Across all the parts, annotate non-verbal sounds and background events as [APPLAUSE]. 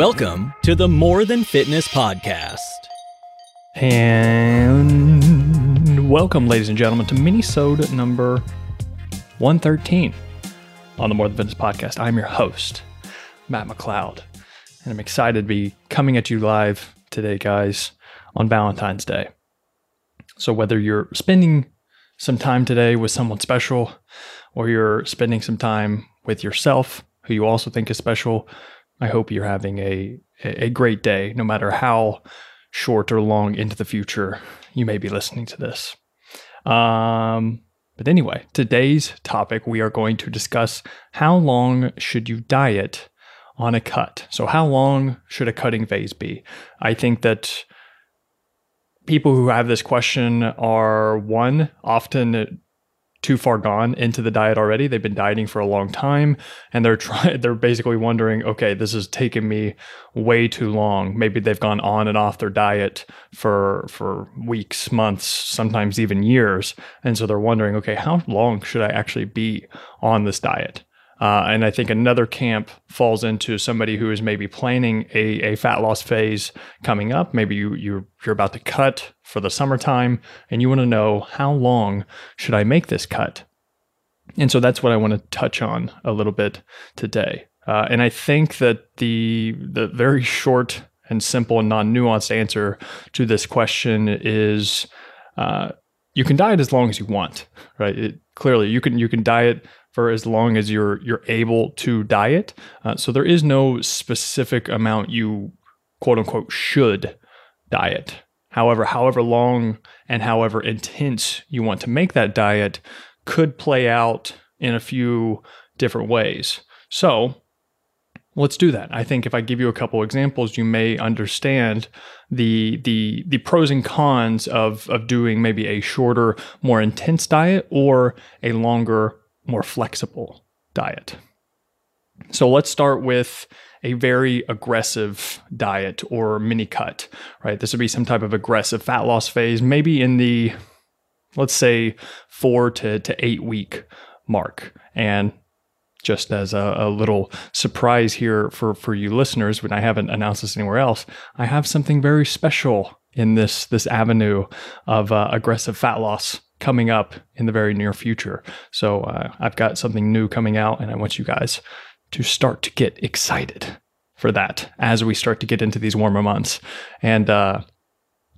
Welcome to the More Than Fitness Podcast. And welcome, ladies and gentlemen, to Minisode number 113 on the More Than Fitness Podcast. I'm your host, Matt McLeod, and I'm excited to be coming at you live today, guys, on Valentine's Day. So, whether you're spending some time today with someone special or you're spending some time with yourself, who you also think is special, I hope you're having a a great day, no matter how short or long into the future you may be listening to this. Um, but anyway, today's topic we are going to discuss how long should you diet on a cut. So how long should a cutting phase be? I think that people who have this question are one often too far gone into the diet already. They've been dieting for a long time and they're [LAUGHS] trying they're basically wondering, okay, this has taken me way too long. Maybe they've gone on and off their diet for for weeks, months, sometimes even years. And so they're wondering, okay, how long should I actually be on this diet? Uh, and I think another camp falls into somebody who is maybe planning a, a fat loss phase coming up. Maybe you, you you're about to cut for the summertime, and you want to know how long should I make this cut. And so that's what I want to touch on a little bit today. Uh, and I think that the the very short and simple and non nuanced answer to this question is uh, you can diet as long as you want, right? It, clearly, you can you can diet for as long as you're you're able to diet. Uh, so there is no specific amount you quote unquote should diet. However, however long and however intense you want to make that diet could play out in a few different ways. So, let's do that. I think if I give you a couple examples, you may understand the the the pros and cons of of doing maybe a shorter, more intense diet or a longer, more flexible diet. So let's start with a very aggressive diet or mini cut, right? This would be some type of aggressive fat loss phase, maybe in the, let's say, four to, to eight week mark. And just as a, a, little surprise here for, for you listeners, when I haven't announced this anywhere else, I have something very special in this this avenue of uh, aggressive fat loss coming up in the very near future. So uh, I've got something new coming out, and I want you guys to start to get excited for that as we start to get into these warmer months, and uh,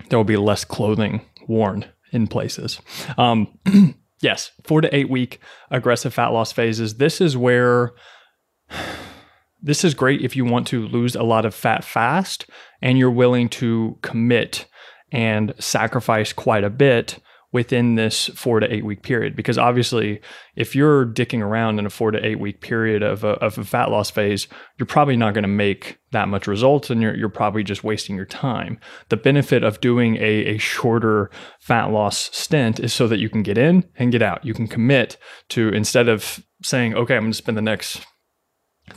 there will be less clothing worn in places. Um, [CLEARS THROAT] yes, four to eight week aggressive fat loss phases. This is where [SIGHS] this is great if you want to lose a lot of fat fast and you're willing to commit and sacrifice quite a bit within this four to eight week period. Because obviously, if you're dicking around in a four to eight week period of a, of a fat loss phase, you're probably not going to make that much results and you're, you're probably just wasting your time. The benefit of doing a, a shorter fat loss stint is so that you can get in and get out. You can commit to instead of saying, okay, I'm going to spend the next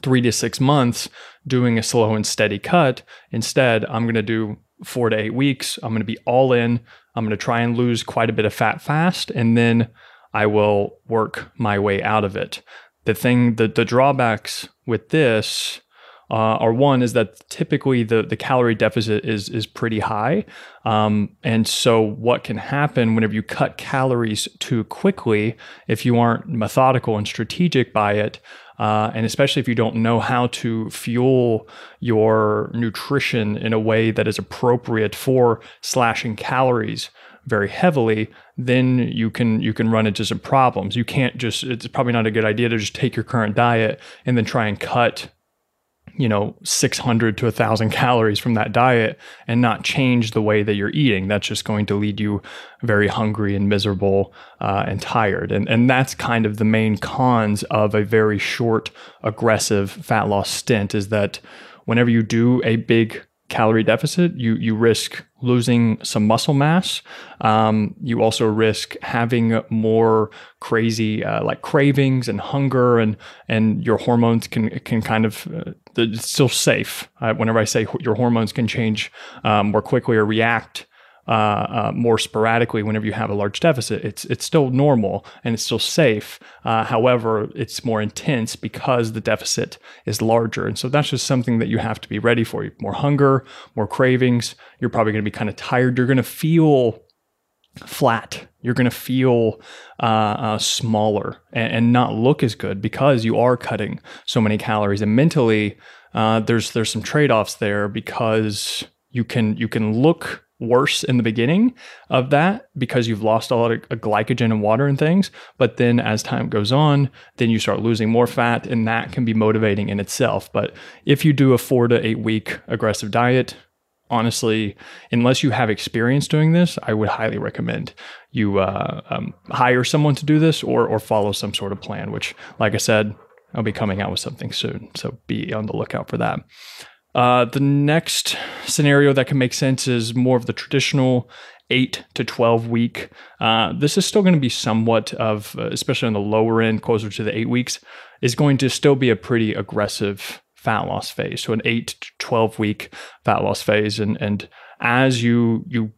three to six months doing a slow and steady cut. Instead, I'm going to do four to eight weeks. I'm going to be all in. I'm going to try and lose quite a bit of fat fast, and then I will work my way out of it. The thing, the, the drawbacks with this uh, are one is that typically the, the calorie deficit is is pretty high, um, and so what can happen whenever you cut calories too quickly, if you aren't methodical and strategic by it, uh, and especially if you don't know how to fuel your nutrition in a way that is appropriate for slashing calories very heavily, then you can you can run into some problems. You can't just it's probably not a good idea to just take your current diet and then try and cut you know 600 to 1000 calories from that diet and not change the way that you're eating. That's just going to lead you very hungry and miserable uh, and tired. And and that's kind of the main cons of a very short aggressive fat loss stint is that whenever you do a big calorie deficit, you you risk losing some muscle mass. Um, you also risk having more crazy uh, like cravings and hunger, and and your hormones can can kind of uh, it's still safe. Uh, whenever I say your hormones can change um, more quickly or react uh, uh, more sporadically whenever you have a large deficit. It's it's still normal and it's still safe. Uh, however, it's more intense because the deficit is larger, and so that's just something that you have to be ready for. More hunger, more cravings. You're probably going to be kind of tired. You're going to feel flat. You're going to feel uh, uh, smaller and, and, not look as good because you are cutting so many calories. And mentally, uh, there's there's some trade offs there because you can you can look worse in the beginning of that because you've lost a lot of glycogen and water and things. But then as time goes on then you start losing more fat and that can be motivating in itself. But if you do a 4 to 8 week aggressive diet honestly unless you have experience doing this i would highly recommend you uh, um, hire someone to do this or or follow some sort of plan which like i said i'll be coming out with something soon. So be on the lookout for that uh, the next scenario that can make sense is more of the traditional eight to 12 week. Uh, this is still going to be somewhat of, uh, especially on the lower end, closer to the eight weeks, is going to still be a pretty aggressive fat loss phase. So an eight to 12 week fat loss phase. And, and as you, you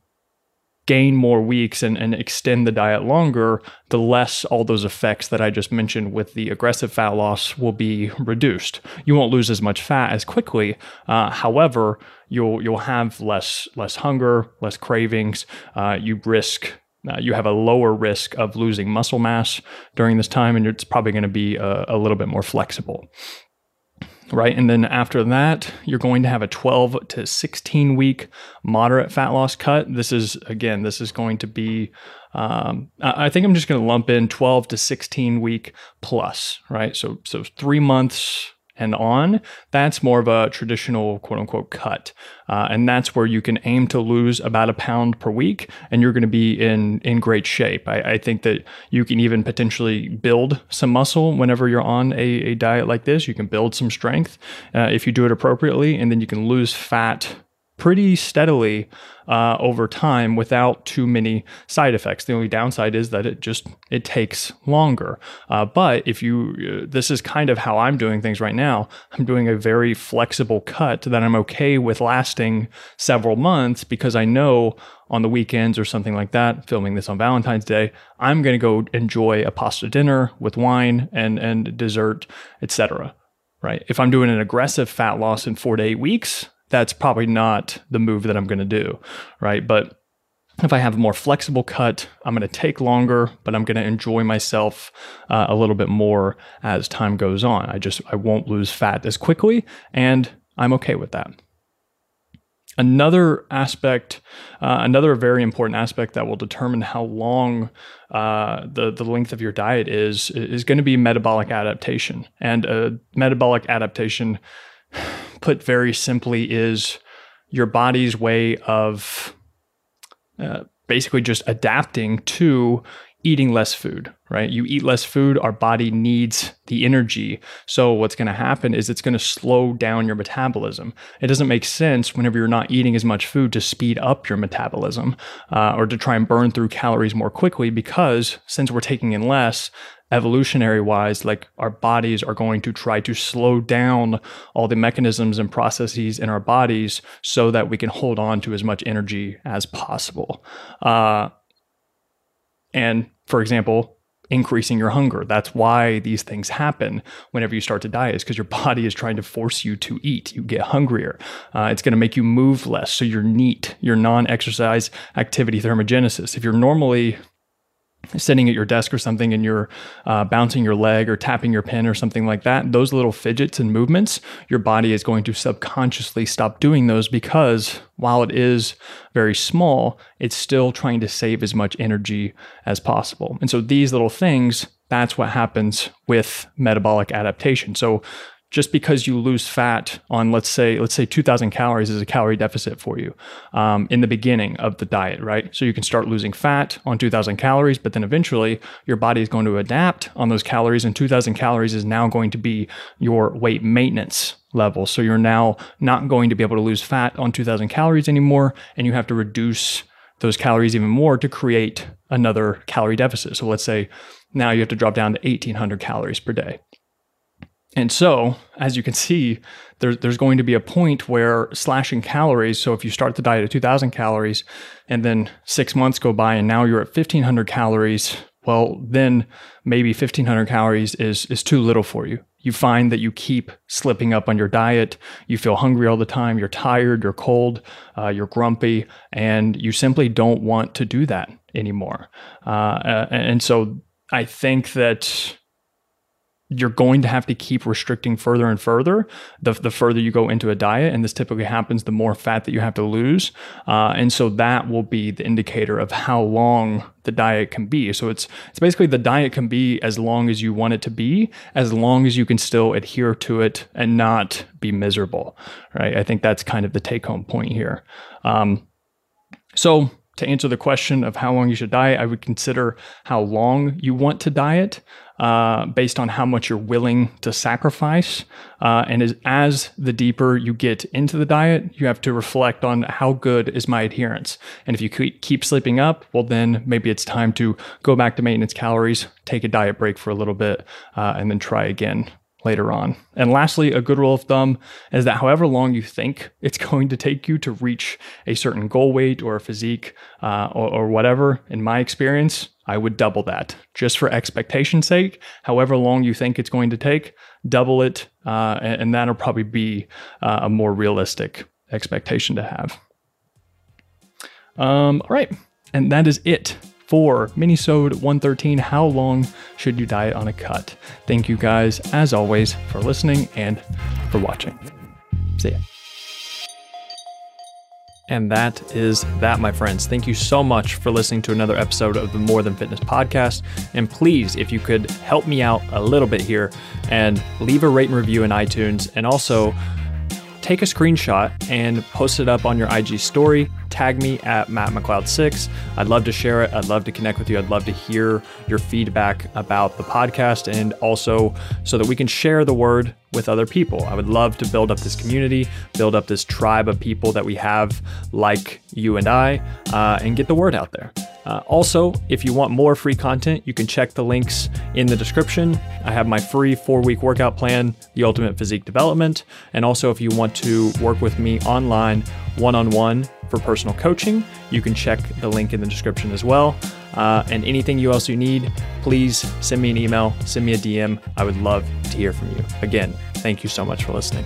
gain more weeks and, and extend the diet longer, the less all those effects that I just mentioned with the aggressive fat loss will be reduced. You won't lose as much fat as quickly. Uh, however, you'll you'll have less less hunger, less cravings. Uh, you risk uh, you have a lower risk of losing muscle mass during this time, and it's probably going to be a, a little bit more flexible right? And then after that, you're going to have a 12 to 16 week moderate fat loss cut. This is, again, this is going to be, um, I think I'm just going to lump in 12 to 16 week plus, right? So, so three months and on, that's more of a traditional quote unquote cut. Uh, and that's where you can aim to lose about a pound per week and you're going to be in, in great shape. I, I, think that you can even potentially build some muscle whenever you're on a, a diet like this. You can build some strength uh, if you do it appropriately, and then you can lose fat pretty steadily uh, over time without too many side effects. The only downside is that it just it takes longer. Uh, but if you, uh, this is kind of how I'm doing things right now. I'm doing a very flexible cut that I'm okay with lasting several months because I know on the weekends or something like that, filming this on Valentine's Day, I'm going to go enjoy a pasta dinner with wine and and dessert, etc. Right? If I'm doing an aggressive fat loss in four to eight weeks, that's probably not the move that I'm going to do, right? But if I have a more flexible cut, I'm going to take longer, but I'm going to enjoy myself uh, a little bit more as time goes on. I just I won't lose fat as quickly, and I'm okay with that. Another aspect, uh, another very important aspect that will determine how long uh, the the length of your diet is is going to be metabolic adaptation, and a metabolic adaptation put very simply, is your body's way of uh, basically just adapting to eating less food, right? You eat less food, our body needs the energy. So, what's going to happen is it's going to slow down your metabolism. It doesn't make sense whenever you're not eating as much food to speed up your metabolism uh, or to try and burn through calories more quickly because since we're taking in less, evolutionary wise, like our bodies are going to try to slow down all the mechanisms and processes in our bodies so that we can hold on to as much energy as possible. Uh, and for example, increasing your hunger. That's why these things happen whenever you start to diet, is because your [LAUGHS] body is trying to force you to eat. You get hungrier. Uh, it's going to make you move less. So your NEAT, your non exercise activity thermogenesis. If you're normally sitting at your desk or something and you're uh, bouncing your leg or tapping your pen or something like that, those little fidgets and movements, your body is going to subconsciously stop doing those because while it is very small, it's still trying to save as much energy as possible. And so these little things, that's what happens with metabolic adaptation. So just because you lose fat on let's say let's say 2000 calories is a calorie deficit for you um, in the beginning of the diet right? So you can start losing fat on 2000 calories but then eventually your body is going to adapt on those calories and 2000 calories is now going to be your weight maintenance level. So you're now not going to be able to lose fat on 2000 calories anymore and you have to reduce those calories even more to create another calorie deficit. So let's say now you have to drop down to 1800 calories per day And so, as you can see, there, there's going to be a point where slashing calories. So, if you start the diet at 2,000 calories and then six months go by and now you're at 1,500 calories, well, then maybe 1,500 calories is, is too little for you. You find that you keep slipping up on your diet. You feel hungry all the time. You're tired. You're cold. Uh, you're grumpy. And you simply don't want to do that anymore. Uh, and so, I think that you're going to have to keep restricting further and further the, the further you go into a diet and this typically happens the more fat that you have to lose. Uh, and so that will be the indicator of how long the diet can be. So it's it's basically the diet can be as long as you want it to be as long as you can still adhere to it and not be miserable right? I think that's kind of the take home point here. Um, so to answer the question of how long you should diet, I would consider how long you want to diet uh, based on how much you're willing to sacrifice. Uh, and as, as the deeper you get into the diet, you have to reflect on how good is my adherence. And if you keep sleeping up, well, then maybe it's time to go back to maintenance calories, take a diet break for a little bit, uh, and then try again later on. And lastly, a good rule of thumb is that however long you think it's [LAUGHS] going to take you to reach a certain goal weight or physique uh, or, or whatever, in my experience, I would double that just for expectation's sake. However long you think it's going to take, double it, uh, and, and, that'll probably be uh, a more realistic expectation to have. Um, all right, and that is it for Minisode 113 How Long Should You Diet on a Cut? Thank you guys, as always, for listening and for watching. See ya. And that is that, my friends. Thank you so much for listening to another episode of the More Than Fitness podcast. And please, if you could help me out a little bit here and leave a rate and review in iTunes and also take a screenshot and post it up on your IG story. Tag me at Matt McLeod6. I'd love to share it. I'd love to connect with you. I'd love to hear your feedback about the podcast and also so that we can share the word with other people. I would love to build up this community, build up this tribe of people that we have like you and I, uh, and get the word out there. Uh, also, if you want more free content, you can check the links in the description. I have my free four week workout plan, The Ultimate Physique Development. And also, if you want to work with me online one on one for personal coaching, you can check the link in the description as well. Uh, and anything you else you need, please send me an email, send me a DM. I would love to hear from you. Again, thank you so much for listening.